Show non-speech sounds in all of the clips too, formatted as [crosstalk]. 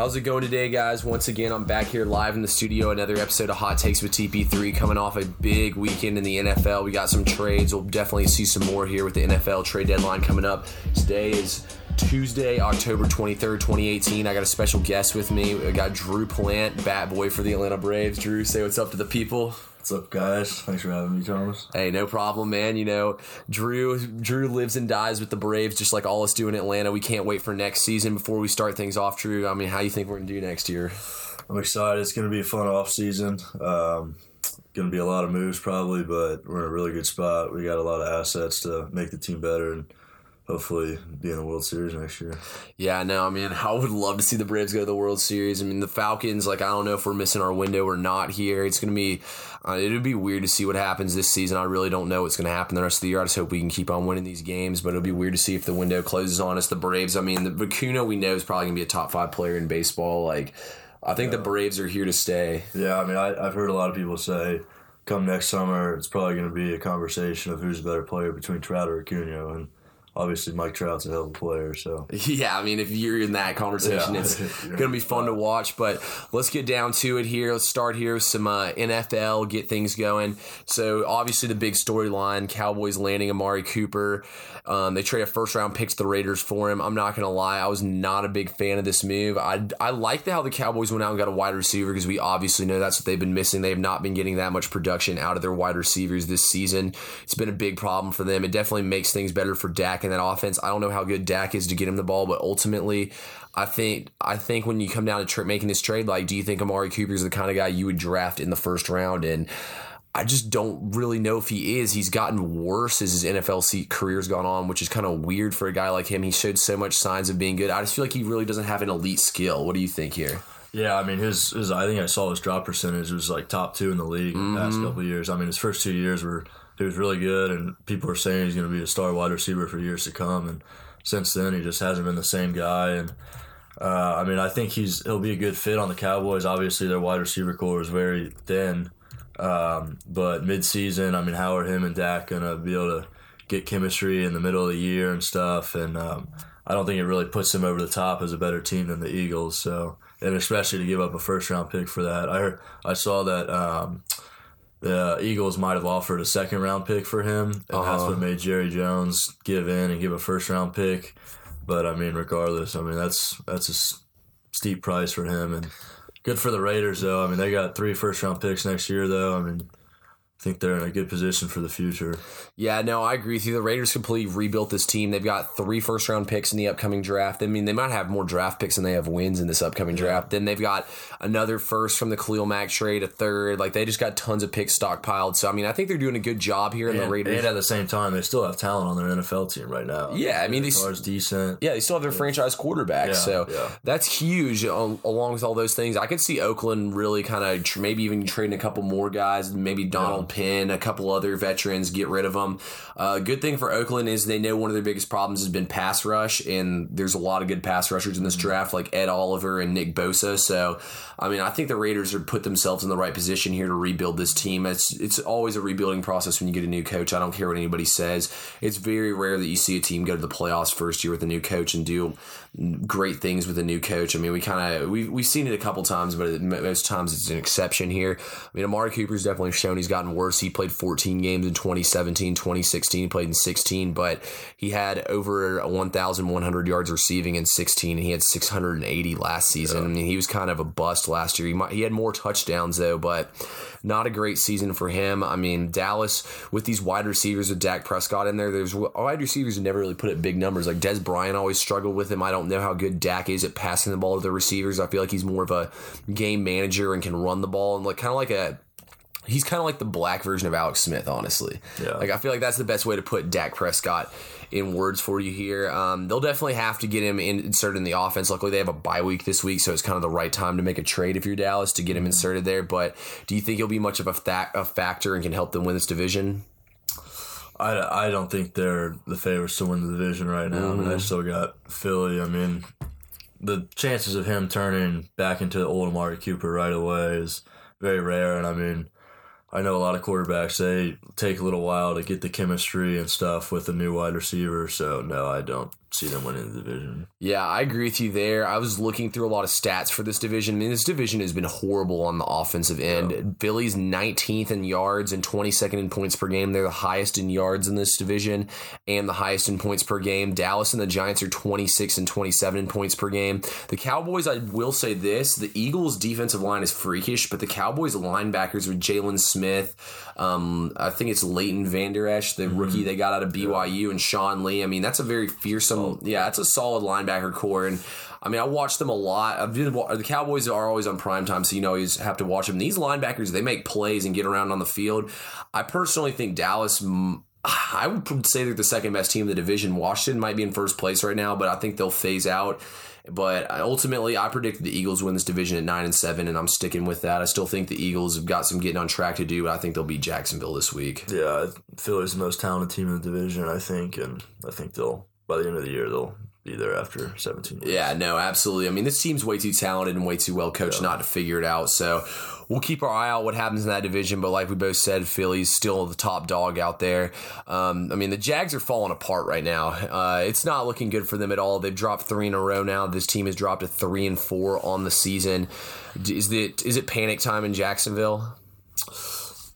How's it going today, guys? Once again, I'm back here live in the studio. Another episode of Hot Takes with TP3 coming off a big weekend in the NFL. We got some trades. We'll definitely see some more here with the NFL trade deadline coming up. Today is Tuesday, October 23rd, 2018. I got a special guest with me. I got Drew Plant, bat boy for the Atlanta Braves. Drew, say what's up to the people. What's up, guys? Thanks for having me, Thomas. Hey, no problem, man. You know, Drew Drew lives and dies with the Braves, just like all us do in Atlanta. We can't wait for next season. Before we start things off, Drew, I mean, how you think we're gonna do next year? I'm excited. It's going to be a fun off season. Um, going to be a lot of moves probably, but we're in a really good spot. We got a lot of assets to make the team better and hopefully be in the World Series next year. Yeah, no, I mean, I would love to see the Braves go to the World Series. I mean, the Falcons, like, I don't know if we're missing our window or not here. It's going to be, uh, it would be weird to see what happens this season. I really don't know what's going to happen the rest of the year. I just hope we can keep on winning these games, but it'll be weird to see if the window closes on us. The Braves, I mean, the Acuna we know is probably going to be a top five player in baseball. Like, I think yeah. the Braves are here to stay. Yeah, I mean, I, I've heard a lot of people say, come next summer, it's probably going to be a conversation of who's a better player between Trout or Acuna, and obviously Mike Trout's a hell of a player. So [laughs] yeah, I mean, if you're in that conversation, yeah. it's [laughs] going to be fun to watch. But let's get down to it here. Let's start here with some uh, NFL, get things going. So obviously the big storyline: Cowboys landing Amari Cooper. Um, they trade a first round pick to the Raiders for him. I'm not going to lie, I was not a big fan of this move. I I like how the Cowboys went out and got a wide receiver because we obviously know that's what they've been missing. They have not been getting that much production out of their wide receivers this season. It's been a big problem for them. It definitely makes things better for Dak in that offense. I don't know how good Dak is to get him the ball, but ultimately, I think I think when you come down to tra- making this trade, like, do you think Amari Cooper is the kind of guy you would draft in the first round? And I just don't really know if he is. He's gotten worse as his NFL career's gone on, which is kind of weird for a guy like him. He showed so much signs of being good. I just feel like he really doesn't have an elite skill. What do you think here? Yeah, I mean his, his I think I saw his drop percentage was like top two in the league mm-hmm. the past mm-hmm. couple years. I mean his first two years were he was really good, and people were saying he's going to be a star wide receiver for years to come. And since then, he just hasn't been the same guy. And uh, I mean, I think he's he'll be a good fit on the Cowboys. Obviously, their wide receiver core is very thin, um, but midseason, I mean, how are him and Dak going to be able to get chemistry in the middle of the year and stuff? And um, I don't think it really puts him over the top as a better team than the Eagles. So, and especially to give up a first round pick for that, I heard I saw that. Um, the Eagles might have offered a second round pick for him, and uh-huh. that's what made Jerry Jones give in and give a first round pick. But I mean, regardless, I mean that's that's a steep price for him, and good for the Raiders though. I mean, they got three first round picks next year though. I mean, I think they're in a good position for the future. Yeah, no, I agree with you. The Raiders completely rebuilt this team. They've got three first round picks in the upcoming draft. I mean, they might have more draft picks than they have wins in this upcoming draft. Then they've got another first from the Khalil Mack trade, a third. Like they just got tons of picks stockpiled. So I mean, I think they're doing a good job here in the Raiders. And at the same time, they still have talent on their NFL team right now. Yeah, I mean, they are decent. Yeah, they still have their franchise quarterback. Yeah, so yeah. that's huge. Along with all those things, I could see Oakland really kind of tr- maybe even trading a couple more guys. Maybe Donald yeah. Penn, a couple other veterans, get rid of them. Uh, good thing for Oakland is they know one of their biggest problems has been pass rush, and there's a lot of good pass rushers in this mm-hmm. draft, like Ed Oliver and Nick Bosa. So, I mean, I think the Raiders are put themselves in the right position here to rebuild this team. It's it's always a rebuilding process when you get a new coach. I don't care what anybody says. It's very rare that you see a team go to the playoffs first year with a new coach and do great things with a new coach. I mean, we kind of we we've seen it a couple times, but most times it's an exception here. I mean, Amari Cooper's definitely shown he's gotten worse. He played 14 games in 2017, 2016, played in 16, but he had over 1,100 yards receiving in 16, and he had 680 last season. Yeah. I mean, he was kind of a bust last year. He might, he had more touchdowns though, but not a great season for him. I mean, Dallas with these wide receivers with Dak Prescott in there, there's wide receivers who never really put up big numbers. Like Dez Bryant always struggled with him. I don't know how good Dak is at passing the ball to the receivers. I feel like he's more of a game manager and can run the ball and like kind of like a he's kind of like the black version of Alex Smith, honestly. Yeah. Like I feel like that's the best way to put Dak Prescott in words for you here. Um, they'll definitely have to get him in, inserted in the offense. Luckily, they have a bye week this week, so it's kind of the right time to make a trade if you're Dallas to get him inserted there. But do you think he'll be much of a, fa- a factor and can help them win this division? I, I don't think they're the favorites to win the division right now. Mm-hmm. I mean, they still got Philly. I mean, the chances of him turning back into old Amari Cooper right away is very rare. And I mean, I know a lot of quarterbacks they take a little while to get the chemistry and stuff with a new wide receiver. So no, I don't see them winning the division. Yeah, I agree with you there. I was looking through a lot of stats for this division. I mean, this division has been horrible on the offensive end. Yeah. Philly's 19th in yards and 22nd in points per game. They're the highest in yards in this division and the highest in points per game. Dallas and the Giants are 26 and 27 in points per game. The Cowboys, I will say this: the Eagles' defensive line is freakish, but the Cowboys' linebackers are Jaylon Smith. Um, I think it's Leighton Vander Esch, the mm-hmm. rookie they got out of BYU, and Sean Lee. I mean, that's a very fearsome. Yeah, it's a solid linebacker core, and I mean, I watch them a lot. I've been, the Cowboys are always on prime time, so you know you have to watch them. These linebackers, they make plays and get around on the field. I personally think Dallas. I would say they're the second best team in the division. Washington might be in first place right now, but I think they'll phase out. But uh, ultimately, I predicted the Eagles win this division at nine and seven, and I'm sticking with that. I still think the Eagles have got some getting on track to do, but I think they'll beat Jacksonville this week. Yeah, Philly's the most talented team in the division, I think, and I think they'll by the end of the year they'll be there after 17 years. Yeah, no, absolutely. I mean, this team's way too talented and way too well coached yeah. not to figure it out. So we'll keep our eye out what happens in that division. But like we both said, Philly's still the top dog out there. Um, I mean, the Jags are falling apart right now. Uh, it's not looking good for them at all. They've dropped three in a row now. This team has dropped to three and four on the season. Is it is it panic time in Jacksonville?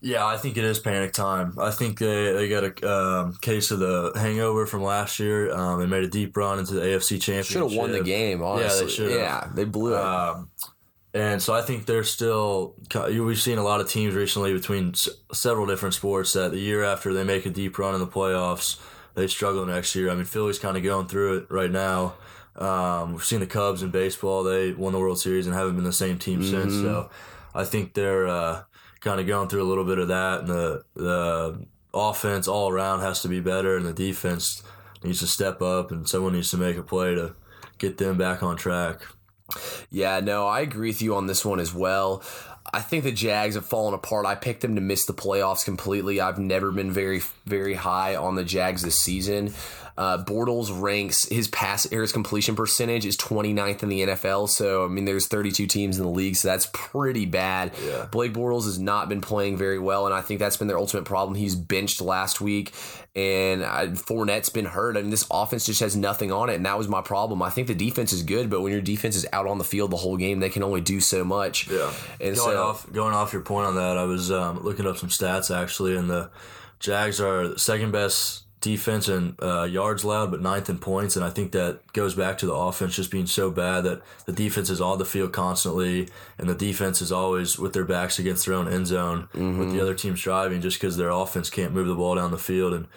Yeah, I think it is panic time. I think they, they got a um, case of the hangover from last year. Um, they made a deep run into the AFC Championship. Should have won the game, honestly. Yeah, they should. Yeah, they blew it. Um, and so I think they're still. We've seen a lot of teams recently between s- several different sports that the year after they make a deep run in the playoffs, they struggle next year. I mean, Philly's kind of going through it right now. Um, we've seen the Cubs in baseball; they won the World Series and haven't been the same team mm-hmm. since. So I think they're. Uh, kind of going through a little bit of that, and the the offense all around has to be better, and the defense needs to step up, and someone needs to make a play to get them back on track. Yeah, no, I agree with you on this one as well. I think the Jags have fallen apart. I picked them to miss the playoffs completely. I've never been very, very high on the Jags this season. Uh, Bortles ranks his pass his completion percentage is 29th in the NFL. So I mean, there's 32 teams in the league, so that's pretty bad. Yeah. Blake Bortles has not been playing very well, and I think that's been their ultimate problem. He's benched last week, and uh, Fournette's been hurt. I mean, this offense just has nothing on it, and that was my problem. I think the defense is good, but when your defense is out on the field the whole game, they can only do so much. Yeah. And going so, off going off your point on that, I was um, looking up some stats actually, and the Jags are the second best defense and uh, yards allowed, but ninth in points. And I think that goes back to the offense just being so bad that the defense is on the field constantly, and the defense is always with their backs against their own end zone mm-hmm. with the other teams driving, just because their offense can't move the ball down the field. And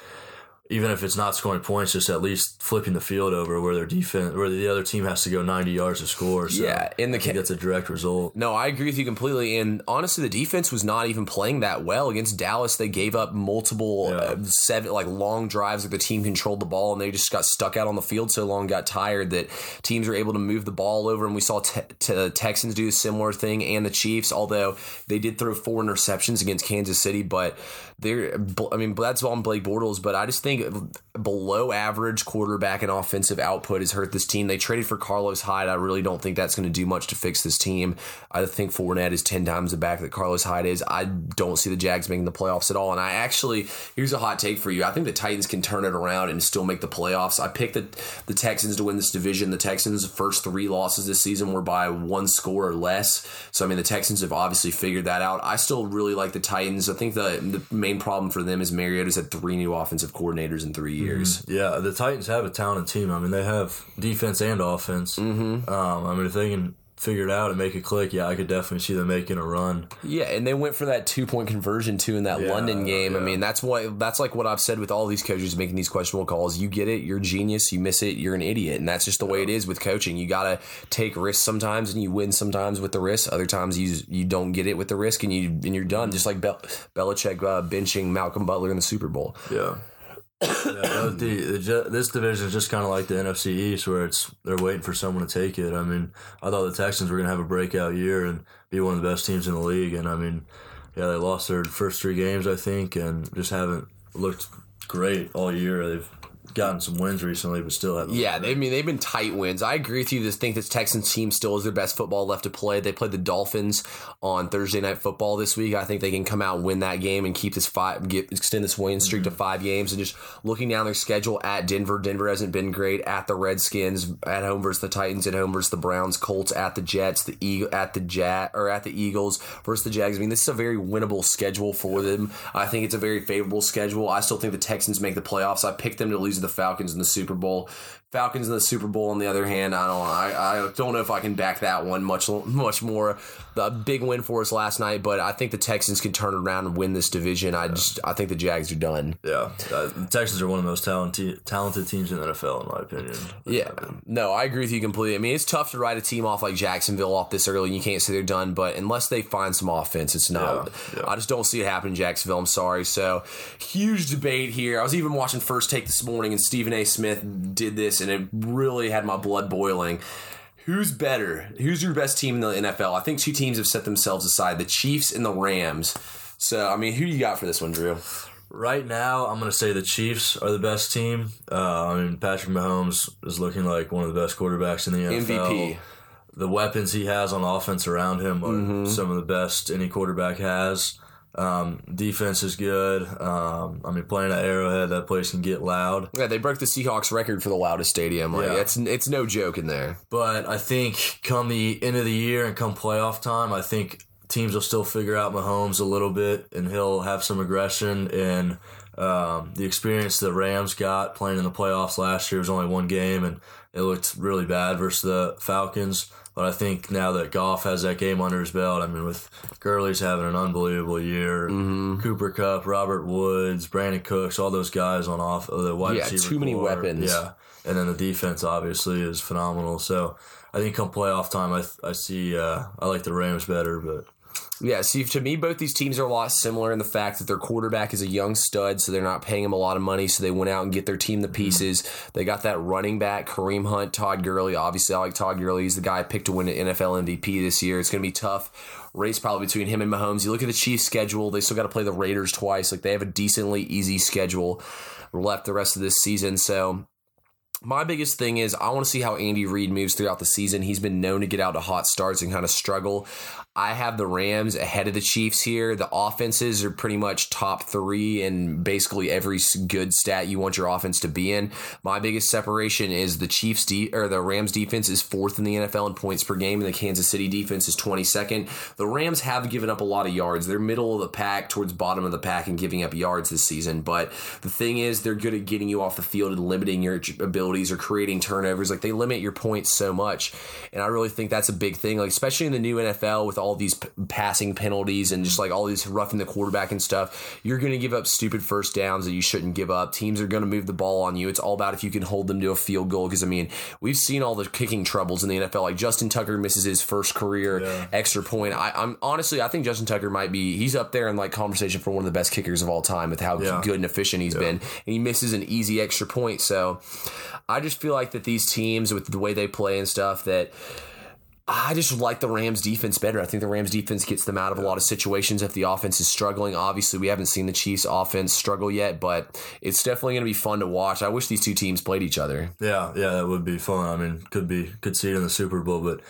even if it's not scoring points, just at least flipping the field over where their defense, where the other team has to go 90 yards to score. So yeah, in the think that's a direct result. No, I agree with you completely. And honestly, the defense was not even playing that well against Dallas. They gave up multiple yeah. uh, seven like long drives where the team controlled the ball, and they just got stuck out on the field so long, got tired that teams were able to move the ball over. And we saw te- te- Texans do a similar thing, and the Chiefs, although they did throw four interceptions against Kansas City, but they're I mean that's on Blake Bortles, but I just think below average quarterback and offensive output has hurt this team. They traded for Carlos Hyde. I really don't think that's going to do much to fix this team. I think Fournette is ten times the back that Carlos Hyde is. I don't see the Jags making the playoffs at all. And I actually here's a hot take for you. I think the Titans can turn it around and still make the playoffs. I picked the the Texans to win this division. The Texans' first three losses this season were by one score or less. So I mean the Texans have obviously figured that out. I still really like the Titans. I think the the main problem for them is Mariota's had three new offensive coordinators in three years. Mm-hmm. Yeah, the Titans have a talented team. I mean, they have defense and offense. Mm-hmm. Um, I mean, if they can figure it out and make it click, yeah, I could definitely see them making a run. Yeah, and they went for that two point conversion too in that yeah, London game. Yeah. I mean, that's what that's like what I've said with all these coaches making these questionable calls. You get it, you're genius. You miss it, you're an idiot, and that's just the way it is with coaching. You got to take risks sometimes, and you win sometimes with the risk. Other times you you don't get it with the risk, and you and you're done. Just like Bel- Belichick uh, benching Malcolm Butler in the Super Bowl. Yeah yeah, the, the, this division is just kind of like the NFC East, where it's they're waiting for someone to take it. I mean, I thought the Texans were going to have a breakout year and be one of the best teams in the league, and I mean, yeah, they lost their first three games, I think, and just haven't looked great all year. They've gotten some wins recently, but still haven't. Yeah, they, I mean they've been tight wins. I agree with you. This think this Texans team still is their best football left to play. They played the Dolphins on Thursday night football this week. I think they can come out and win that game and keep this five, get, extend this win streak mm-hmm. to five games. And just looking down their schedule at Denver, Denver hasn't been great. At the Redskins, at home versus the Titans, at home versus the Browns, Colts at the Jets, the Eagle at the Jet or at the Eagles versus the Jags. I mean, this is a very winnable schedule for them. I think it's a very favorable schedule. I still think the Texans make the playoffs. I picked them to lose the Falcons in the Super Bowl. Falcons in the Super Bowl. On the other hand, I don't. I, I don't know if I can back that one much much more. A big win for us last night, but I think the Texans can turn around and win this division. I just I think the Jags are done. Yeah, uh, the Texans are one of the most talented talented teams in the NFL, in my opinion. Yeah, no, I agree with you completely. I mean, it's tough to write a team off like Jacksonville off this early. You can't say they're done, but unless they find some offense, it's not. Yeah, yeah. I just don't see it happen in Jacksonville. I'm sorry. So huge debate here. I was even watching First Take this morning, and Stephen A. Smith did this, and it really had my blood boiling. Who's better? Who's your best team in the NFL? I think two teams have set themselves aside: the Chiefs and the Rams. So, I mean, who you got for this one, Drew? Right now, I'm going to say the Chiefs are the best team. Uh, I mean, Patrick Mahomes is looking like one of the best quarterbacks in the NFL. MVP. The weapons he has on offense around him are mm-hmm. some of the best any quarterback has. Um, defense is good. Um, I mean, playing at Arrowhead, that place can get loud. Yeah, they broke the Seahawks record for the loudest stadium. Like, yeah. it's it's no joke in there. But I think come the end of the year and come playoff time, I think teams will still figure out Mahomes a little bit, and he'll have some aggression and um, the experience the Rams got playing in the playoffs last year was only one game, and it looked really bad versus the Falcons. But I think now that Goff has that game under his belt, I mean, with Gurley's having an unbelievable year, mm-hmm. Cooper Kupp, Robert Woods, Brandin Cooks, all those guys on off the wide yeah, receiver. too many core. weapons. Yeah, and then the defense obviously is phenomenal. So I think come playoff time, I I see uh, I like the Rams better, but yeah, see, to me, both these teams are a lot similar in the fact that their quarterback is a young stud, so they're not paying him a lot of money. So they went out and get their team the pieces. Mm-hmm. They got that running back, Kareem Hunt, Todd Gurley. Obviously, I like Todd Gurley. He's the guy I picked to win an NFL MVP this year. It's going to be tough race probably between him and Mahomes. You look at the Chiefs' schedule; they still got to play the Raiders twice. Like they have a decently easy schedule left the rest of this season. So my biggest thing is I want to see how Andy Reid moves throughout the season. He's been known to get out to hot starts and kind of struggle. I have the Rams ahead of the Chiefs here. The offenses are pretty much top three in basically every good stat you want your offense to be in. My biggest separation is the Chiefs de- or the Rams defense is fourth in the NFL in points per game, and the Kansas City defense is 22nd. The Rams have given up a lot of yards. They're middle of the pack towards bottom of the pack and giving up yards this season. But the thing is, they're good at getting you off the field and limiting your abilities or creating turnovers. Like they limit your points so much, and I really think that's a big thing. Like especially in the new NFL with all all these p- passing penalties and just like all these roughing the quarterback and stuff, you're going to give up stupid first downs that you shouldn't give up. Teams are going to move the ball on you. It's all about if you can hold them to a field goal. Because I mean, we've seen all the kicking troubles in the NFL. Like Justin Tucker misses his first career yeah. extra point. I, am honestly, I think Justin Tucker might be. He's up there in like conversation for one of the best kickers of all time with how yeah. good and efficient he's yeah. been, and he misses an easy extra point. So, I just feel like that these teams with the way they play and stuff that I just like the Rams defense better. I think the Rams defense gets them out of a lot of situations if the offense is struggling. Obviously, we haven't seen the Chiefs offense struggle yet, but it's definitely going to be fun to watch. I wish these two teams played each other. Yeah, yeah, that would be fun. I mean, could be could see it in the Super Bowl, but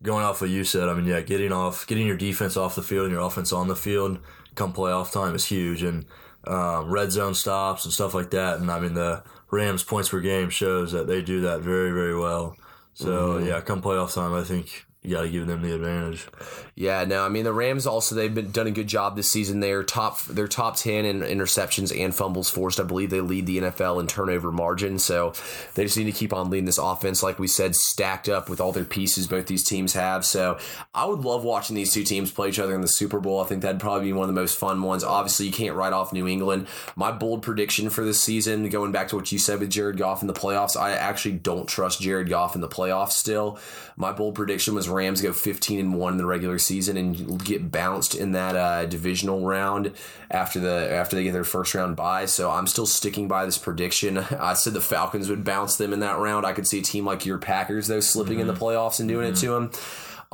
going off what you said, I mean, yeah, getting off getting your defense off the field and your offense on the field come playoff time is huge and um, red zone stops and stuff like that. And I mean, the Rams points per game shows that they do that very, very well. So mm-hmm. yeah, come playoff time, I think you got to give them the advantage. Yeah, no, I mean the Rams also they've been done a good job this season. They're top they're top ten in interceptions and fumbles forced. I believe they lead the NFL in turnover margin. So they just need to keep on leading this offense, like we said, stacked up with all their pieces both these teams have. So I would love watching these two teams play each other in the Super Bowl. I think that'd probably be one of the most fun ones. Obviously, you can't write off New England. My bold prediction for this season, going back to what you said with Jared Goff in the playoffs, I actually don't trust Jared Goff in the playoffs still. My bold prediction was Rams go 15 and 1 in the regular season and get bounced in that uh, divisional round after the after they get their first round bye. So I'm still sticking by this prediction. [laughs] I said the Falcons would bounce them in that round. I could see a team like your Packers though slipping mm-hmm. in the mm-hmm. playoffs and doing mm-hmm. it to them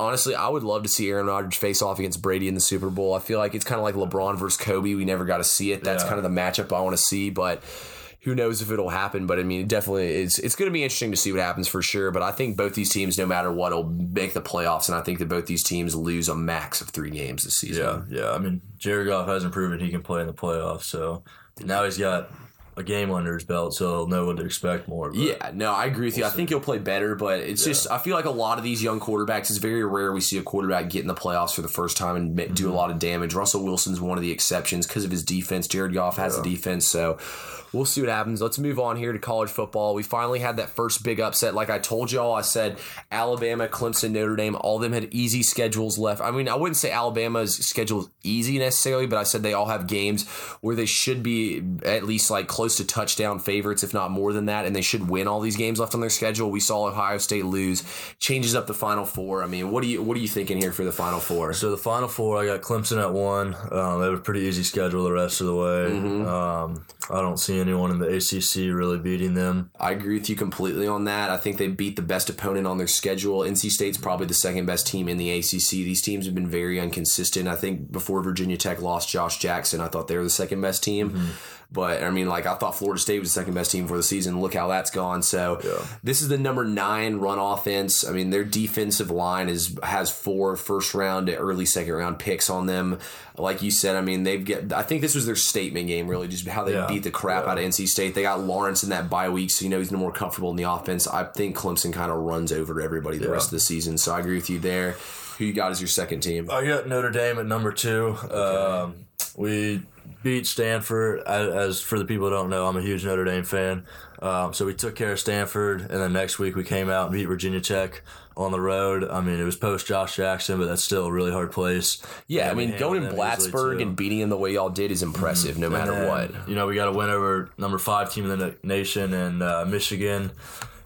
honestly, I would love to see Aaron Rodgers face off against Brady in the Super Bowl. I feel like it's kind of like LeBron versus Kobe. We never got to see it. That's yeah. kind of the matchup I want to see. But who knows if it'll happen? But I mean, it definitely it's it's going to be interesting to see what happens for sure. But I think both these teams, no matter what, will make the playoffs, and I think that both these teams lose a max of three games this season. Yeah, yeah. I mean, Jared Goff hasn't proven he can play in the playoffs, so now he's got a game under his belt, so he'll know what to expect more. Yeah, no, I agree with you. We'll I think he'll play better, but it's yeah. just I feel like a lot of these young quarterbacks. It's very rare we see a quarterback get in the playoffs for the first time and mm-hmm. do a mm-hmm. lot of damage. Russell Wilson's one of the exceptions because of his defense. Jared Goff has yeah. a defense, so we'll see what happens. Let's move on here to college football. We finally had that first big upset. Like I told y'all, I said Alabama, Clemson, Notre Dame, all of them had easy schedules left. I mean, I wouldn't say Alabama's schedule is easy necessarily, but I said they all have games where they should be at least like close to touchdown favorites, if not more than that, and they should win all these games left on their schedule. We saw Ohio State lose, changes up the Final Four. I mean, what do you what are you thinking here for the Final Four? So the Final Four, I got Clemson at one. Um, they have a pretty easy schedule the rest of the way. Mm-hmm. Um, I don't see anyone in the ACC really beating them. I agree with you completely on that. I think they beat the best opponent on their schedule. NC State's probably the second best team in the ACC. These teams have been very inconsistent. I think before Virginia Tech lost Josh Jackson, I thought they were the second best team. Mm-hmm. But I mean, like I thought Florida State was the second best team for the season. Look how that's gone. So yeah. this is the number nine run offense. I mean, their defensive line is has four first round to early second round picks on them. Like you said, I mean, they've get. I think this was their statement game, really, just how they yeah. beat the crap yeah. out of NC State. They got Lawrence in that bye week, so you know he's no more comfortable in the offense. I think Clemson kind of runs over everybody the rest of the season. So I agree with you there. Who you got as your second team? I got Notre Dame at number two. Okay. Um, we beat Stanford. As for the people who don't know, I'm a huge Notre Dame fan. Um, so we took care of Stanford, and then next week we came out and beat Virginia Tech on the road. I mean, it was post Josh Jackson, but that's still a really hard place. Yeah, I mean, going in Blacksburg and beating them the way y'all did is impressive, mm-hmm. no matter then, what. You know, we got to win over number five team in the nation and uh, Michigan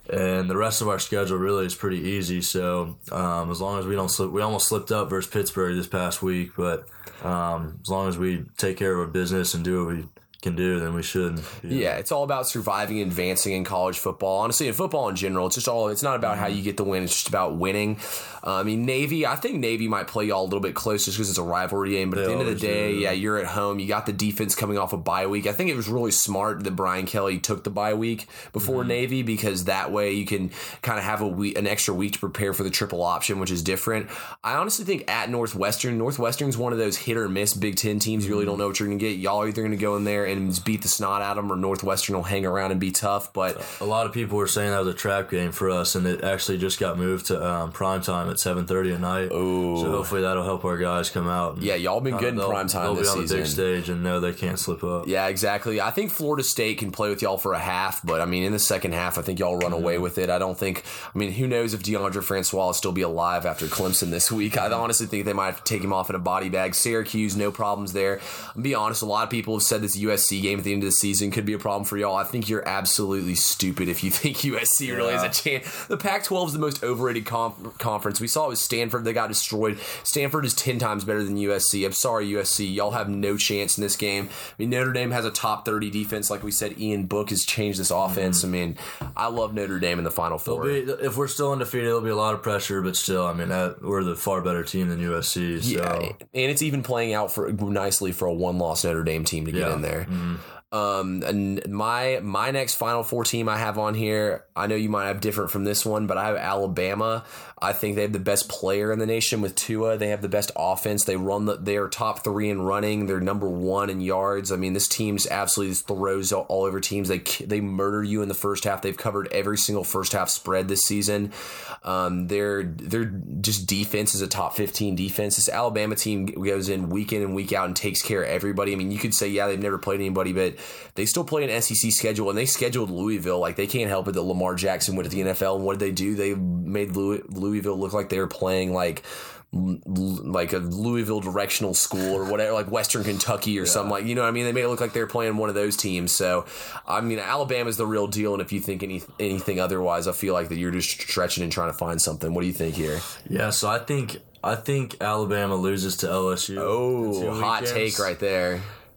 and the rest of our schedule really is pretty easy. So um, as long as we don't slip, we almost slipped up versus Pittsburgh this past week, but um, as long as we take care of our business and do what we can do, then we should. Yeah, it's all about surviving and advancing in college football. Honestly, in football in general, it's just all. It's not about how you get the win. It's just about winning. Uh, I mean, Navy. I think Navy might play y'all a little bit closer just because it's a rivalry game. But they at the end of the day, do. yeah, you're at home. You got the defense coming off a bye week. I think it was really smart that Brian Kelly took the bye week before mm-hmm. Navy because that way you can kind of have a week, an extra week to prepare for the triple option, which is different. I honestly think at Northwestern, Northwestern's one of those hit or miss Big Ten teams. You really mm-hmm. don't know what you're going to get. Y'all are either going to go in there and beat the snot out of them, or Northwestern will hang around and be tough. But a lot of people were saying that was a trap game for us, and it actually just got moved to um, prime time at 7:30 at night. Ooh. So hopefully that'll help our guys come out. Yeah, y'all been good in prime time they'll this be on season. the big stage and know they can't slip up. Yeah, exactly. I think Florida State can play with y'all for a half, but I mean in the second half, I think y'all run away with it. I don't think. I mean, who knows if Deondre Francois will still be alive after Clemson this week? I honestly think they might have to take him off in a body bag. Syracuse, no problems there. I'll be honest, a lot of people have said this USC game at the end of the season could be a problem for y'all. I think you're absolutely stupid if you [laughs] think USC yeah. really has a chance. The Pac-12 is the most overrated conference. We saw it with Stanford; they got destroyed. Stanford is ten times better than USC. I'm sorry, USC, y'all have no chance in this game. I mean, Notre Dame has a top 30 defense, like we said. Ian Book has changed this offense. Mm-hmm. I mean, I love Notre Dame in the Final Four. Be, if we're still undefeated, it'll be a lot of pressure, but still, I mean, that, we're the far better team than USC. So. Yeah, and it's even playing out for nicely for a one-loss Notre Dame team to get yeah. in there. Mm-hmm. Um, and my my next Final Four team I have on here, I know you might have different from this one, but I have Alabama. I think they have the best player in the nation with Tua. They have the best offense. They run the they are top three in running. They're number one in yards. I mean, this team's absolutely throws all, all over teams. They they murder you in the first half. They've covered every single first half spread this season. Um, their their just defense is a top fifteen defense. This Alabama team goes in week in and week out and takes care of everybody. I mean, you could say yeah they've never played anybody, but they still play an SEC schedule, and they scheduled Louisville. Like they can't help it that Lamar Jackson went to the NFL, and what did they do? They made Louisville look like they were playing like like a Louisville directional school or whatever, like Western Kentucky or yeah. something like you know. what I mean, they it look like they're playing one of those teams. So, I mean, Alabama's the real deal, and if you think any anything otherwise, I feel like that you're just stretching and trying to find something. What do you think here? Yeah, so I think I think Alabama loses to LSU. Oh, hot take right there.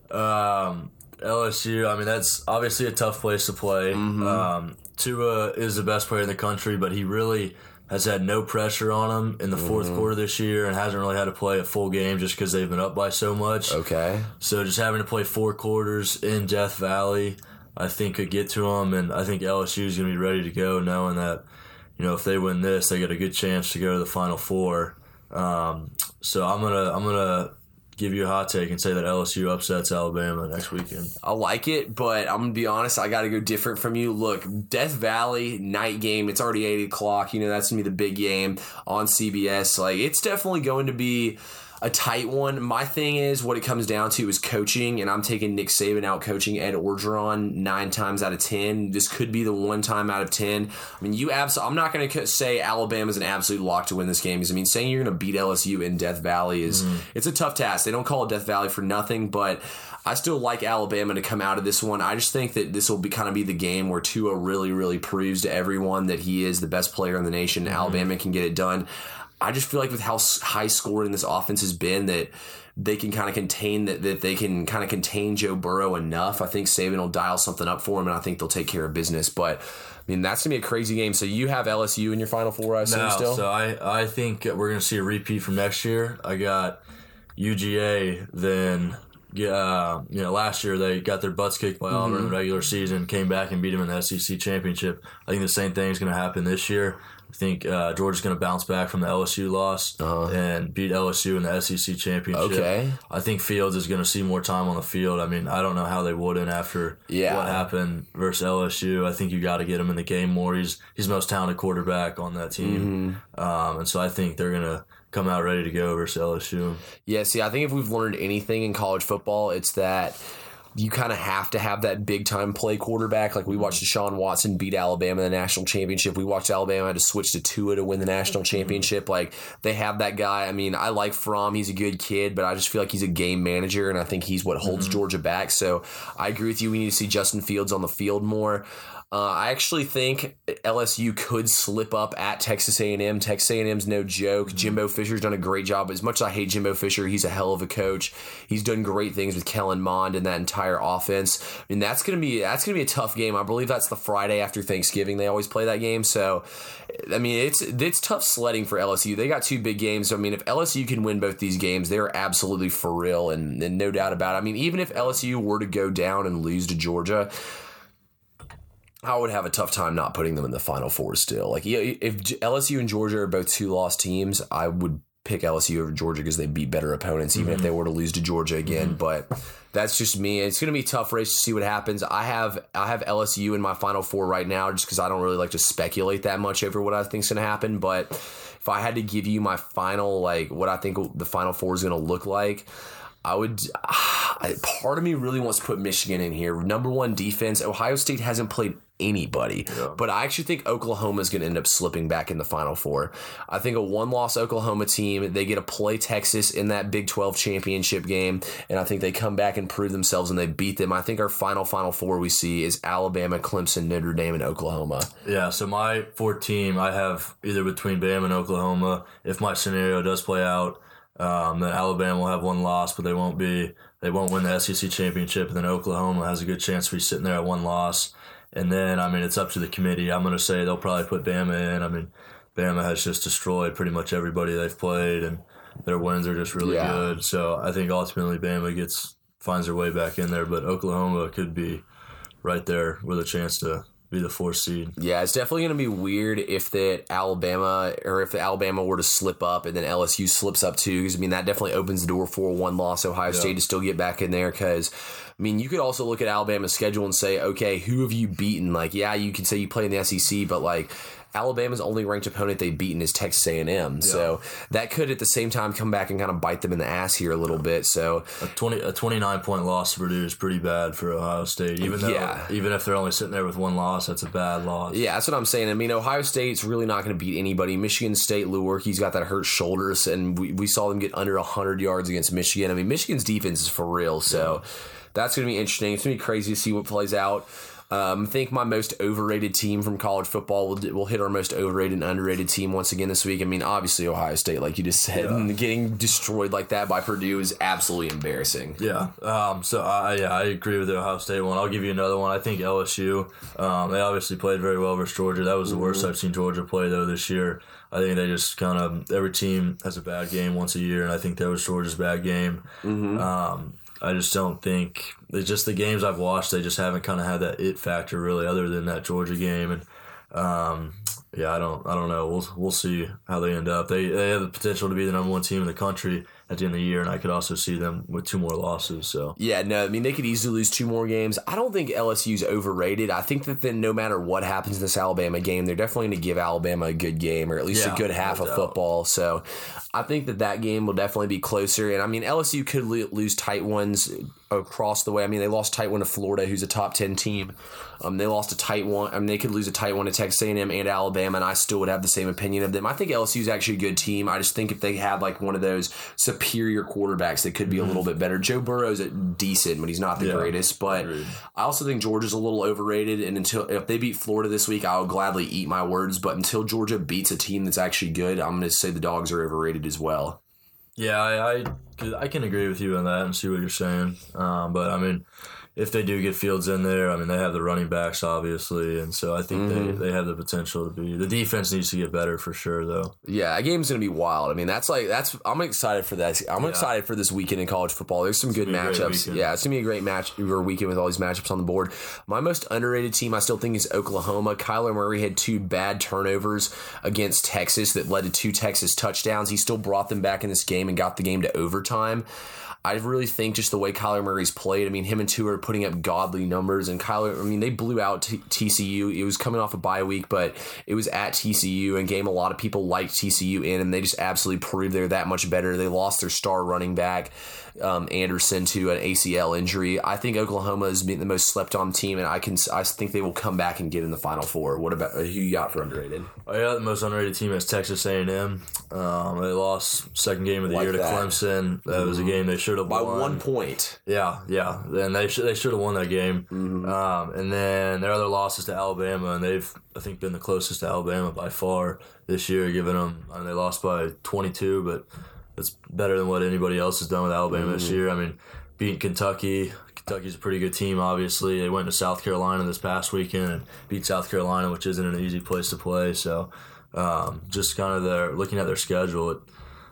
Um, LSU. I mean, that's obviously a tough place to play. Mm-hmm. Um, Tua is the best player in the country, but he really has had no pressure on him in the 4th mm-hmm. quarter this year and hasn't really had to play a full game just because they've been up by so much. Okay. So just having to play four quarters in Death Valley I think could get to them, and I think LSU is going to be ready to go, knowing that you know if they win this, they get a good chance to go to the Final Four. Um, so I'm gonna I'm gonna give you a hot take and say that LSU upsets Alabama next weekend. I like it, but I'm gonna be honest. I got to go different from you. Look, Death Valley night game. It's already eight o'clock. You know that's gonna be the big game on CBS. Like it's definitely going to be a tight one. My thing is what it comes down to is coaching, and I'm taking Nick Saban out coaching Ed Orgeron nine times out of ten. This could be the one time out of ten. I mean, you abs. I'm not going to say Alabama's an absolute lock to win this game. Because I mean, saying you're going to beat LSU in Death Valley is mm. it's a tough task. They don't call it Death Valley for nothing, but I still like Alabama to come out of this one. I just think that this will be kind of be the game where Tua really, really proves to everyone that he is the best player in the nation. Mm-hmm. Alabama can get it done. I just feel like with how high scoring this offense has been that they can kind of contain that, that they can kind of contain Joe Burrow enough. I think Saban will dial something up for him, and I think they'll take care of business. But I mean, that's gonna be a crazy game. So you have LSU in your Final Four, I assume. No, still. So I I think we're gonna see a repeat from next year. I got UGA. Then uh, you know, last year they got their butts kicked by Auburn mm-hmm. in the regular season, came back and beat them in the SEC championship. I think the same thing is going to happen this year. I think uh, Georgia's going to bounce back from the LSU loss uh-huh. and beat LSU in the SEC championship. Okay. I think Fields is going to see more time on the field. I mean, I don't know how they wouldn't after yeah. what happened versus LSU. I think you got to get him in the game more. He's he's the most talented quarterback on that team, mm-hmm. um, and so I think they're going to come out ready to go versus LSU. Yeah. See, I think if we've learned anything in college football, it's that you kind of have to have that big time play quarterback. Like we watched Deshaun Watson beat Alabama in the national championship. We watched Alabama had to switch to Tua to win the national mm-hmm. championship. Like they have that guy. I mean, I like Fromm. He's a good kid, but I just feel like he's a game manager, and I think he's what holds mm-hmm. Georgia back. So I agree with you. We need to see Justin Fields on the field more. Uh, I actually think LSU could slip up at Texas A&M. Texas A&M's no joke. Mm-hmm. Jimbo Fisher's done a great job. As much as I hate Jimbo Fisher, he's a hell of a coach. He's done great things with Kellen Mond and that entire offense. I mean, that's gonna be that's gonna be a tough game. I believe that's the Friday after Thanksgiving. They always play that game. So, I mean, it's it's tough sledding for LSU. They got two big games. I mean, if LSU can win both these games, they're absolutely for real and, and no doubt about it. I mean, even if LSU were to go down and lose to Georgia I would have a tough time not putting them in the Final Four still. Like, if LSU and Georgia are both two lost teams, I would pick LSU over Georgia because they beat better opponents, even mm-hmm. if they were to lose to Georgia again. Mm-hmm. But that's just me. It's going to be a tough race to see what happens. I have I have LSU in my Final Four right now, just because I don't really like to speculate that much over what I think is going to happen. But if I had to give you my final, like what I think the Final Four is going to look like. I would. [sighs] part of me really wants to put Michigan in here. Number one defense. Ohio State hasn't played anybody. Yeah. But I actually think Oklahoma is going to end up slipping back in the Final Four. I think a one loss Oklahoma team, they get to play Texas in that Big 12 championship game. And I think they come back and prove themselves and they beat them. I think our final Final Four we see is Alabama, Clemson, Notre Dame, and Oklahoma. Yeah. So my four team, I have either between Bama and Oklahoma. If my scenario does play out, um, then Alabama will have one loss, but they won't be. They won't win the SEC championship, and then Oklahoma has a good chance to be sitting there at one loss. And then, I mean, it's up to the committee. I'm going to say they'll probably put Bama in. I mean, Bama has just destroyed pretty much everybody they've played, and their wins are just really yeah. good. So I think ultimately Bama gets finds their way back in there, but Oklahoma could be right there with a chance to be the fourth seed. Yeah, it's definitely going to be weird if that Alabama or if the Alabama were to slip up and then LSU slips up too. Because I mean that definitely opens the door for one loss Ohio yeah. State to still get back in there. Because I mean you could also look at Alabama's schedule and say, okay, who have you beaten? Like, yeah, you can say you play in the SEC, but like Alabama's only ranked opponent they've beaten is Texas A&M. Yeah. So that could at the same time come back and kind of bite them in the ass here a little bit. So a 20 a 29 point loss to Purdue is pretty bad for Ohio State. Even though yeah. even if they're only sitting there with one loss, that's a bad loss. Yeah, that's what I'm saying. I mean, Ohio State's really not going to beat anybody. Michigan State, Lewerke's got that hurt shoulders, and we, we saw them get under 100 yards against Michigan. I mean, Michigan's defense is for real. So yeah. that's going to be interesting. It's going to be crazy to see what plays out. Um, I think my most overrated team from college football will, will hit our most overrated and underrated team once again this week. I mean, obviously Ohio State, like you just said, yeah. and [laughs] getting destroyed like that by Purdue is absolutely embarrassing. Yeah. Um, so I yeah I agree with the Ohio State one. I'll give you another one. I think LSU. Um, they obviously played very well versus Georgia. That was the worst mm-hmm. I've seen Georgia play though this year. I think they just kind of every team has a bad game once a year, and I think that was Georgia's bad game. Mm-hmm. Um, I just don't think it's just the games I've watched. They just haven't kind of had that it factor really, other than that Georgia game. And um, yeah, I don't I don't know. We'll we'll see how they end up. They they have the potential to be the number one team in the country at the end of the year, and I could also see them with two more losses. So yeah, no, I mean they could easily lose two more games. I don't think LSU's overrated. I think that then no matter what happens in this Alabama game, they're definitely going to give Alabama a good game or at least yeah, a good half no of doubt. football. So I think that that game will definitely be closer. And I mean LSU could lose tight ones across the way. I mean, they lost tight one to Florida, who's a top ten team. Um, they lost a tight one. I mean, they could lose a tight one to Texas A&M and Alabama, and I still would have the same opinion of them. I think LSU is actually a good team. I just think if they had like one of those superior quarterbacks, they could be a little mm-hmm. bit better. Joe Burrow's a decent, but he's not the yeah, greatest. But agreed. I also think Georgia's a little overrated. And until if they beat Florida this week, I'll gladly eat my words. But until Georgia beats a team that's actually good, I'm going to say the dogs are overrated as well. Yeah, I, I, I can agree with you on that and see what you're saying. Um, but I mean, if they do get Fields in there, I mean, they have the running backs, obviously. And so I think mm-hmm. they, they have the potential to be. The defense needs to get better for sure, though. Yeah, a game's going to be wild. I mean, that's like, that's, I'm excited for that. I'm yeah. excited for this weekend in college football. There's some good matchups. Yeah, it's going to be a great match or weekend with all these matchups on the board. My most underrated team, I still think, is Oklahoma. Kyler Murray had two bad turnovers against Texas that led to two Texas touchdowns. He still brought them back in this game and got the game to overtime. I really think just the way Kyler Murray's played. I mean, him and Tua are putting up godly numbers, and Kyler. I mean, they blew out T- TCU. It was coming off a bye week, but it was at TCU and game a lot of people liked TCU in, and they just absolutely proved they're that much better. They lost their star running back um, Anderson to an ACL injury. I think Oklahoma has been the most slept on team, and I can I think they will come back and get in the Final Four. What about who you got for underrated? Oh yeah, the most underrated team is Texas A and M. Um, they lost second game of the like year to that. Clemson. That mm-hmm. was a mm-hmm. game they should have by won. one point. Yeah, yeah, and they should they should have won that game. Mm-hmm. Um, and then their other losses to Alabama, and they've I think been the closest to Alabama by far this year, giving them. I mean, they lost by twenty two, but it's better than what anybody else has done with Alabama mm-hmm. this year. I mean, beating Kentucky. Kentucky's a pretty good team, obviously. They went to South Carolina this past weekend and beat South Carolina, which isn't an easy place to play. So, um, just kind of their looking at their schedule, it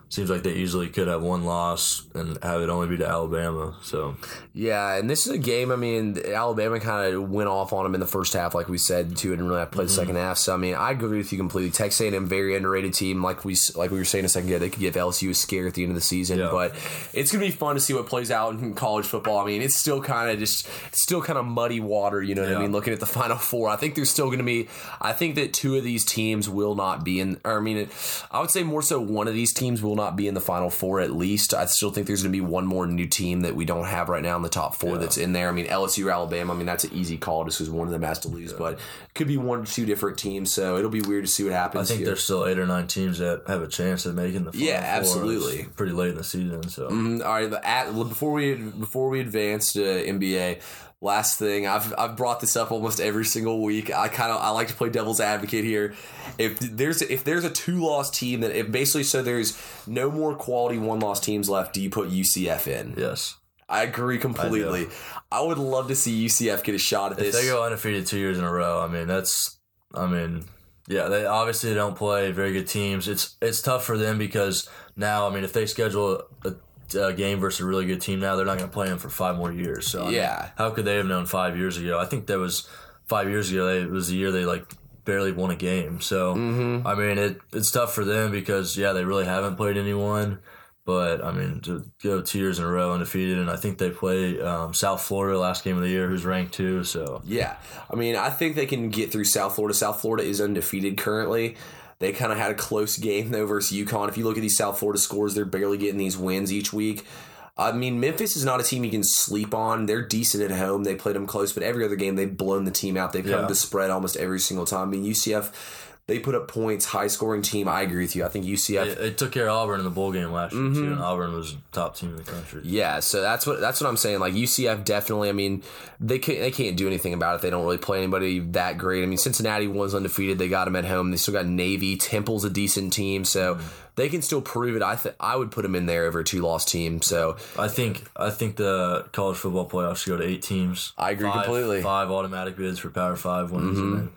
seems like they easily could have one loss and have it only be to Alabama. So yeah, and this is a game. I mean, Alabama kind of went off on them in the first half, like we said, too, and didn't really have to play mm-hmm. the second half. So I mean, I agree with you completely. Texas A&M very underrated team. Like we like we were saying a second ago, they could give LSU a scare at the end of the season. Yeah. But it's gonna be fun to see what plays out in college football. I mean, it's still kind of just it's still kind of muddy water. You know what yeah. I mean? Looking at the [laughs] Final Four, I think there's still gonna be. I think that two of these teams will not be in. Or I mean, it, I would say more so one of these teams will not be in the Final Four at least. I still think there's going to be one more new team that we don't have right now in the top four yeah. that's in there. I mean, LSU or Alabama. I mean, that's an easy call just because one of them has to lose, yeah. but it could be one or two different teams. So it'll be weird to see what happens. I think here. there's still eight or nine teams that have a chance of making the Final yeah, absolutely. Pretty late in the season. So mm-hmm. All right, at, before we before we advance to NBA last thing I've, I've brought this up almost every single week i kind of i like to play devil's advocate here if there's if there's a two loss team that if basically so there's no more quality one loss teams left do you put ucf in yes I agree completely. I, I, would love to see UCF get a shot at if this. If they go undefeated two years in a row, I mean that's, I mean, yeah, they obviously don't play very good teams. It's it's tough for them because now, I mean, if they schedule a, uh, game versus a really good team now, they're not going to play them for five more years. So I yeah, mean, how could they have known five years ago? I think that was five years ago. They, it was the year they like barely won a game. So mm-hmm. I mean, it it's tough for them because yeah, they really haven't played anyone. But I mean, to go two years in a row undefeated, and I think they play um, South Florida last game of the year, who's ranked two. So yeah, I mean, I think they can get through South Florida. South Florida is undefeated currently. They kind of had a close game though versus UConn. If you look at these South Florida scores, they're barely getting these wins each week. I mean, Memphis is not a team you can sleep on. They're decent at home. They played them close, but every other game they've blown the team out. They've covered yeah. the spread almost every single time. I mean, UCF they put up points, high scoring team. I agree with you. I think UCF. It, it took care of Auburn in the bowl game last year mm-hmm. too, and Auburn was top team in the country. Yeah, so that's what that's what I'm saying. Like UCF definitely. I mean, they can't they can't do anything about it. They don't really play anybody that great. I mean, Cincinnati was undefeated. They got them at home. They still got Navy. Temple's a decent team, so. Mm-hmm. They can still prove it. I th- I would put them in there over a two loss team. So I think I think the college football playoffs should go to eight teams. I agree five, completely. Five automatic bids for Power Five wins, mm-hmm.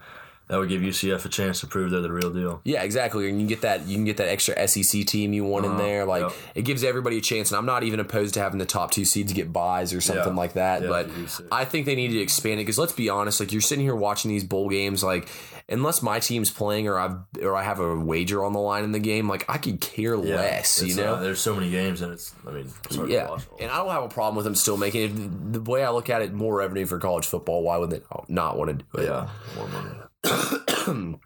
That would give UCF a chance to prove they're the real deal. Yeah, exactly. And you get that you can get that extra SEC team you want uh, in uh-huh. there. Like yep. it gives everybody a chance. And I'm not even opposed to having the top two seeds get buys or something yeah. like that. Yeah, but I think they need to expand it because let's be honest. Like you're sitting here watching these bowl games, like unless my team's playing or I've or I have a wager on the line in the game, like I could care yeah, less. You know, uh, there's so many games and it's. I mean, it's yeah, and I don't have a problem with them still making it. The way I look at it, more revenue for college football. Why would they not want to do it? Yeah, more money. [coughs]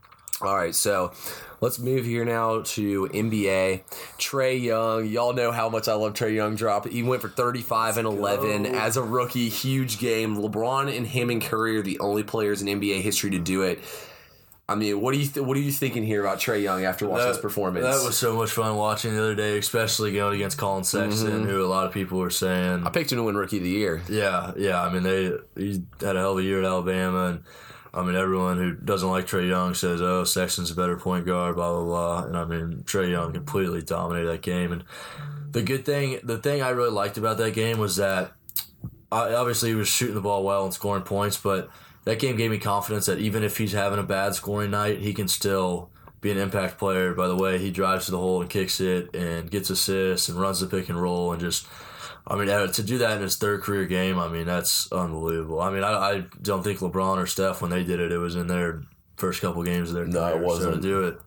All right, so let's move here now to NBA. Trae Young, y'all know how much I love Trae Young drop. He went for 35 and 11 as a rookie, huge game. LeBron and him and Curry are the only players in NBA history to do it. I mean, what do you th- what are you thinking here about Trae Young after watching that, his performance? That was so much fun watching the other day, especially going against Collin Sexton, mm-hmm. who a lot of people were saying I picked him to win Rookie of the Year. Yeah, yeah. I mean, they he had a hell of a year at Alabama, and I mean, everyone who doesn't like Trae Young says, "Oh, Sexton's a better point guard," blah blah blah. And I mean, Trae Young completely dominated that game. And the good thing, the thing I really liked about that game was that obviously he was shooting the ball well and scoring points, but that game gave me confidence that even if he's having a bad scoring night, he can still be an impact player by the way he drives to the hole and kicks it and gets assists and runs the pick and roll and just I mean, uh, to do that in his third career game, I mean, that's unbelievable. I mean, I, I don't think LeBron or Steph, when they did it, it was in their first couple games of their career. no, it wasn't. So to do it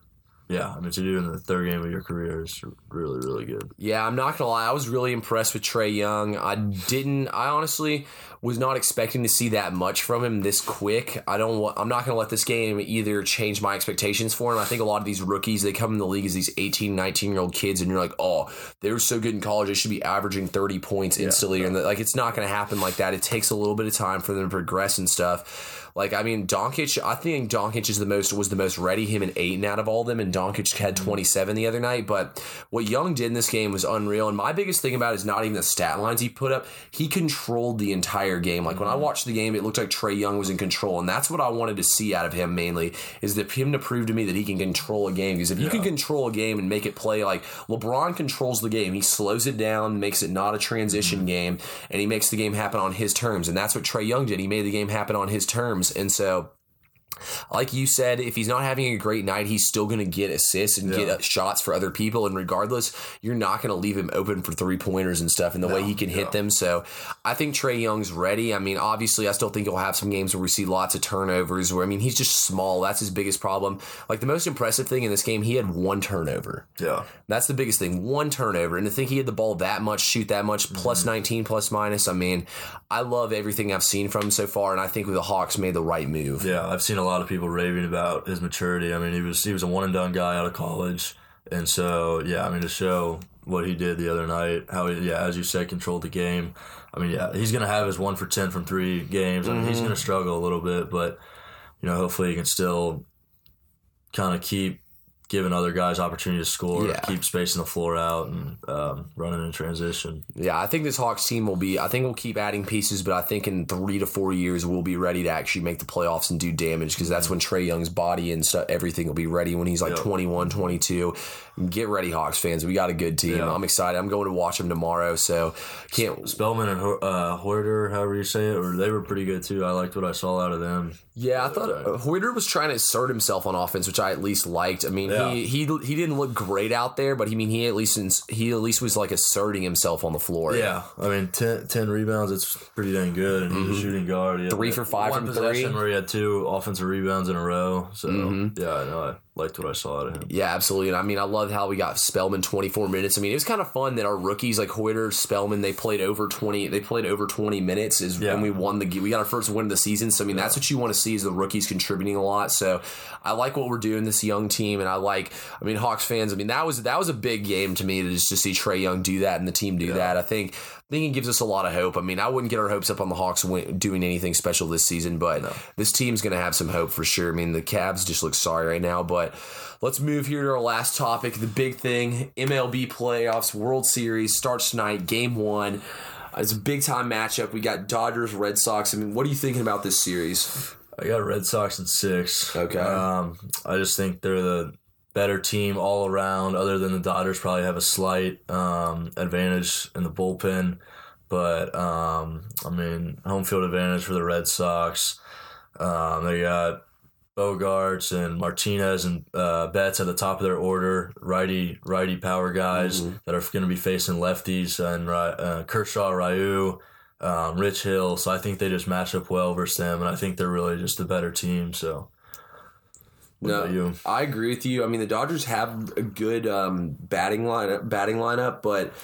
yeah, I mean to do it in the third game of your career is really really good. Yeah, I'm not gonna lie, I was really impressed with Trae Young. I didn't, I honestly was not expecting to see that much from him this quick. I don't, I'm not gonna let this game either change my expectations for him. I think a lot of these rookies they come in the league as these 18, 19 year old kids, and you're like, oh, they're so good in college, they should be averaging 30 points instantly, yeah. and like it's not gonna happen like that. It takes a little bit of time for them to progress and stuff. Like I mean, Doncic. I think Doncic is the most was the most ready. Him and Ayton out of all of them, and Doncic had mm-hmm. 27 the other night. But what Young did in this game was unreal. And my biggest thing about it is not even the stat lines he put up. He controlled the entire game. Like when I mm-hmm. watched the game, it looked like Trae Young was in control, and that's what I wanted to see out of him mainly. Is that him to prove to me that he can control a game. Because if you can control a game and make it play like LeBron controls the game, he slows it down, makes it not a transition mm-hmm. game, and he makes the game happen on his terms. And that's what Trae Young did. He made the game happen on his terms. And so like you said, if he's not having a great night, he's still going to get assists and yeah. get shots for other people. And regardless, you're not going to leave him open for three pointers and stuff and the no, way he can hit them. So I think Trae Young's ready. I mean, obviously, I still think he'll have some games where we see lots of turnovers. Where I mean, he's just small. That's his biggest problem. Like the most impressive thing in this game, he had one turnover. Yeah, that's the biggest thing. One turnover, and to think he had the ball that much, shoot that much, mm-hmm. plus 19, plus minus. I mean, I love everything I've seen from him so far, and I think the Hawks made the right move. Yeah, I've seen a lot of people raving about his maturity. I mean, he was he was a one and done guy out of college, and so yeah, I mean to show what he did the other night, how he, yeah, as you said, controlled the game. I mean, yeah, he's gonna have his one for ten from three games. I mean, mm-hmm. he's gonna struggle a little bit, but you know, hopefully he can still kind of keep giving other guys opportunity to score, yeah. keep spacing the floor out, and um, running in transition. Yeah, I think this Hawks team will be. I think we'll keep adding pieces, but I think in three to four years we'll be ready to actually make the playoffs and do damage because that's when Trae Young's body and stuff, everything will be ready when he's like yep. 21, 22. Get ready, Hawks fans. We got a good team. Yeah. I'm excited. I'm going to watch them tomorrow. So can't Spellman and uh, Huerter, however you say it, or they were pretty good too. I liked what I saw out of them. Yeah, I thought uh, Huerter was trying to assert himself on offense, which I at least liked. I mean, yeah. He he he didn't look great out there, but he I mean he at least he at least was like asserting himself on the floor. Yeah, I mean 10, 10 rebounds, it's pretty dang good, and mm-hmm. he was shooting guard. Three for five one from possession three. where he had two offensive rebounds in a row. So mm-hmm. yeah, I know. Liked what I saw out of him. Yeah, absolutely. And I mean, I love how we got Spellman 24 minutes. I mean, it was kind of fun that our rookies like Huerter, Spellman, they played over 20. They played over 20 minutes is yeah. when we won the game. we got our first win of the season. So I mean, yeah. that's what you want to see is the rookies contributing a lot. So I like what we're doing this young team, and I like. I mean, Hawks fans. I mean, that was that was a big game to me to just to see Trae Young do that and the team do yeah. that. I think I think it gives us a lot of hope. I mean, I wouldn't get our hopes up on the Hawks win, doing anything special this season, but no. this team's going to have some hope for sure. I mean, the Cavs just look sorry right now, but let's move here to our last topic, the big thing: MLB playoffs, World Series starts tonight, Game One. It's a big time matchup. We got Dodgers, Red Sox. I mean, what are you thinking about this series? I got Red Sox in six. Okay. Um, I just think they're the better team all around, other than the Dodgers probably have a slight um, advantage in the bullpen. But um, I mean, home field advantage for the Red Sox. Um, they got Bogaerts and Martinez and uh, Betts at the top of their order, righty righty power guys mm-hmm. that are going to be facing lefties and uh, Kershaw, Ryu, um, Rich Hill. So I think they just match up well versus them, and I think they're really just a better team. So. What no, I agree with you. I mean, the Dodgers have a good um, batting line, batting lineup, but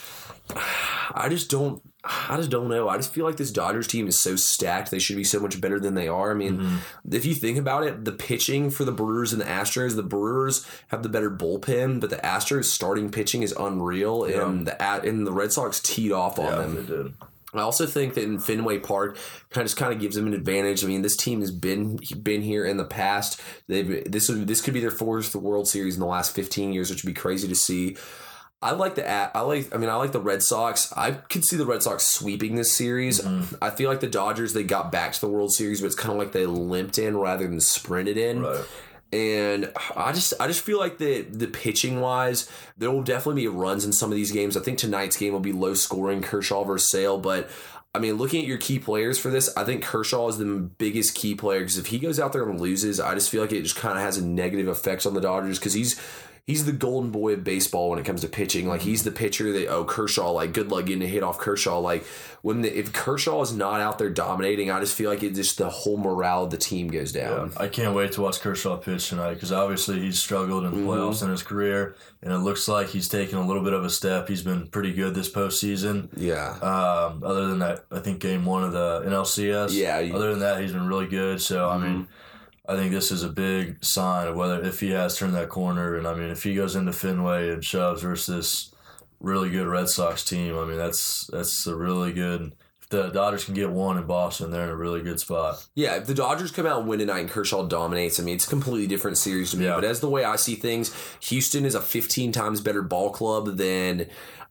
I just don't I just don't know. I just feel like this Dodgers team is so stacked. They should be so much better than they are. I mean, mm-hmm. if you think about it, the pitching for the Brewers and the Astros, the Brewers have the better bullpen, but the Astros starting pitching is unreal, yeah. and the and the Red Sox teed off on yeah, them. I also think that in Fenway Park kind of just kind of gives them an advantage. I mean, this team has been been here in the past. They've this this could be their fourth World Series in the last 15 years, which would be crazy to see. I like the I like I mean I like the Red Sox. I could see the Red Sox sweeping this series. Mm-hmm. I feel like the Dodgers they got back to the World Series, but it's kind of like they limped in rather than sprinted in. Right. And I just I just feel like the the pitching wise, there will definitely be runs in some of these games. I think tonight's game will be low scoring, Kershaw versus Sale, but I mean, looking at your key players for this, I think Kershaw is the biggest key player because if he goes out there and loses, I just feel like it just kind of has a negative effect on the Dodgers because he's he's the golden boy of baseball when it comes to pitching. Like he's the pitcher that oh Kershaw, like good luck getting a hit off Kershaw. Like when the, if Kershaw is not out there dominating, I just feel like it just the whole morale of the team goes down. Yeah, I can't wait to watch Kershaw pitch tonight because obviously he's struggled in the mm-hmm. playoffs mm-hmm. in his career, and it looks like he's taken a little bit of a step. He's been pretty good this postseason. Yeah. Um, other than that, I think game one of the NLCS. Yeah. Other than that, he's been really good. So mm-hmm. I mean I think this is a big sign of whether if he has turned that corner, and I mean if he goes into Fenway and shoves versus this really good Red Sox team, I mean that's that's a really good. If the Dodgers can get one in Boston, they're in a really good spot. Yeah, if the Dodgers come out and win tonight and Kershaw dominates, I mean it's a completely different series to me. Yeah. But as the way I see things, Houston is a 15 times better ball club than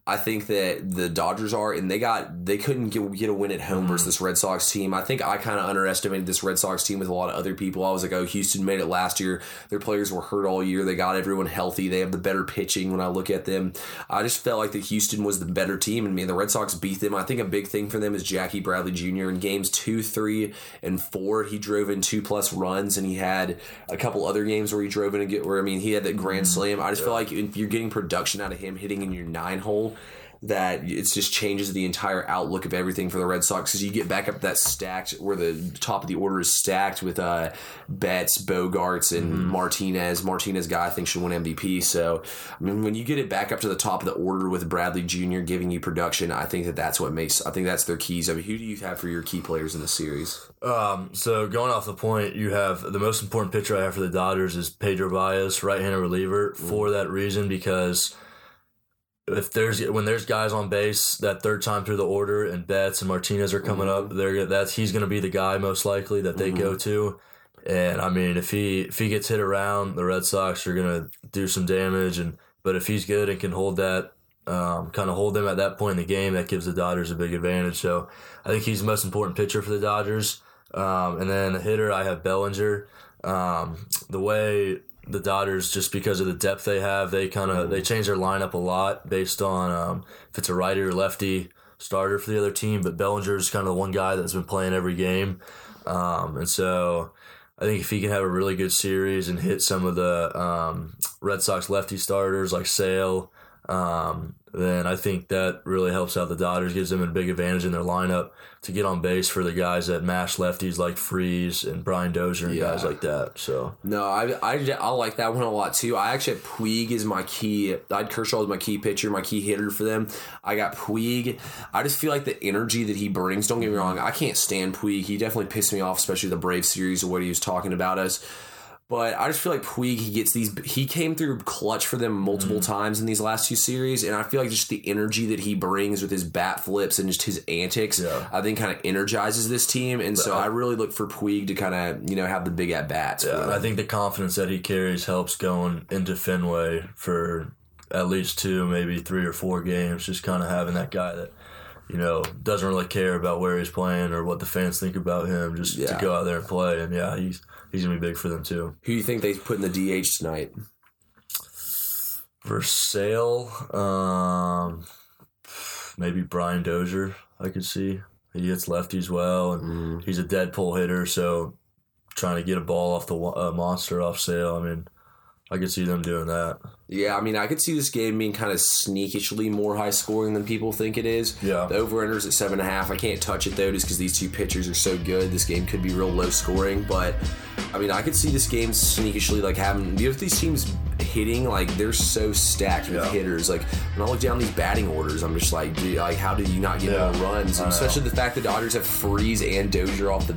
I think that the Dodgers are, and they got they couldn't get, get a win at home mm-hmm. versus this Red Sox team. I think I kind of underestimated this Red Sox team with a lot of other people. I was like, oh, Houston made it last year. Their players were hurt all year. They got everyone healthy. They have the better pitching. When I look at them, I just felt like that Houston was the better team, and man, the Red Sox beat them. I think a big thing for them is Jackie Bradley Jr. in games two, three, and four. He drove in two plus runs, and he had a couple other games where he drove in and get where I mean he had that grand mm-hmm. slam. I just yeah. feel like if you're getting production out of him hitting in your nine hole that it just changes the entire outlook of everything for the Red Sox because you get back up that stacked where the top of the order is stacked with uh, Betts, Bogaerts, and mm-hmm. Martinez. Martinez guy I think should win MVP. So I mean, when you get it back up to the top of the order with Bradley Jr. giving you production, I think that that's what makes. I think that's their keys. I mean, who do you have for your key players in the series? Um, so going off the point, you have the most important pitcher I have for the Dodgers is Pedro Baez, right-handed reliever, mm-hmm. for that reason because if there's when there's guys on base that third time through the order and Betts and Martinez are coming mm-hmm. up, they're that's he's going to be the guy most likely that they mm-hmm. go to. And I mean, if he if he gets hit around, the Red Sox are going to do some damage. And but if he's good and can hold that, um, kind of hold them at that point in the game, that gives the Dodgers a big advantage. So I think he's the most important pitcher for the Dodgers. Um, and then the hitter, I have Bellinger. Um, the way the Dodgers just because of the depth they have. They kind of they change their lineup a lot based on um, if it's a righty or lefty starter for the other team. But Bellinger is kind of the one guy that's been playing every game, um, and so I think if he can have a really good series and hit some of the um, Red Sox lefty starters like Sale um, then I think that really helps out the Dodgers, gives them a big advantage in their lineup to get on base for the guys that mash lefties like Freese and Brian Dozier and yeah. guys like that. So no, I, I I like that one a lot too. I actually have Puig as my key. I had Kershaw is my key pitcher, my key hitter for them. I got Puig. I just feel like the energy that he brings. Don't get me wrong, I can't stand Puig. He definitely pissed me off, especially the Brave series of what he was talking about us. But I just feel like Puig, he gets these. He came through clutch for them multiple mm. times in these last two series, and I feel like just the energy that he brings with his bat flips and just his antics, yeah. I think kind of energizes this team. And but so I, I, really look for Puig to kind of you know have the big at bats. Yeah, I think the confidence that he carries helps going into Fenway for at least two, maybe three or four games. Just kind of having that guy that you know, doesn't really care about where he's playing or what the fans think about him, just yeah. to go out there and play. And yeah, he's he's gonna be big for them too. Who do you think they put in the DH tonight? For Sale, um, maybe Brian Dozier. I could see he hits lefties well, and mm. he's a dead pull hitter. So trying to get a ball off the uh, monster off Sale. I mean, I could see them doing that. Yeah, I mean, I could see this game being kind of sneakishly more high scoring than people think it is. Yeah. The over unders at seven and a half. I can't touch it though, just because these two pitchers are so good. This game could be real low scoring, but I mean, I could see this game sneakishly like having. You know, these teams hitting like they're so stacked with Yeah. hitters. Like when I look down these batting orders, I'm just like, dude, like how did you not get Yeah. more runs? Especially the fact the Dodgers have Freese and Dozier off the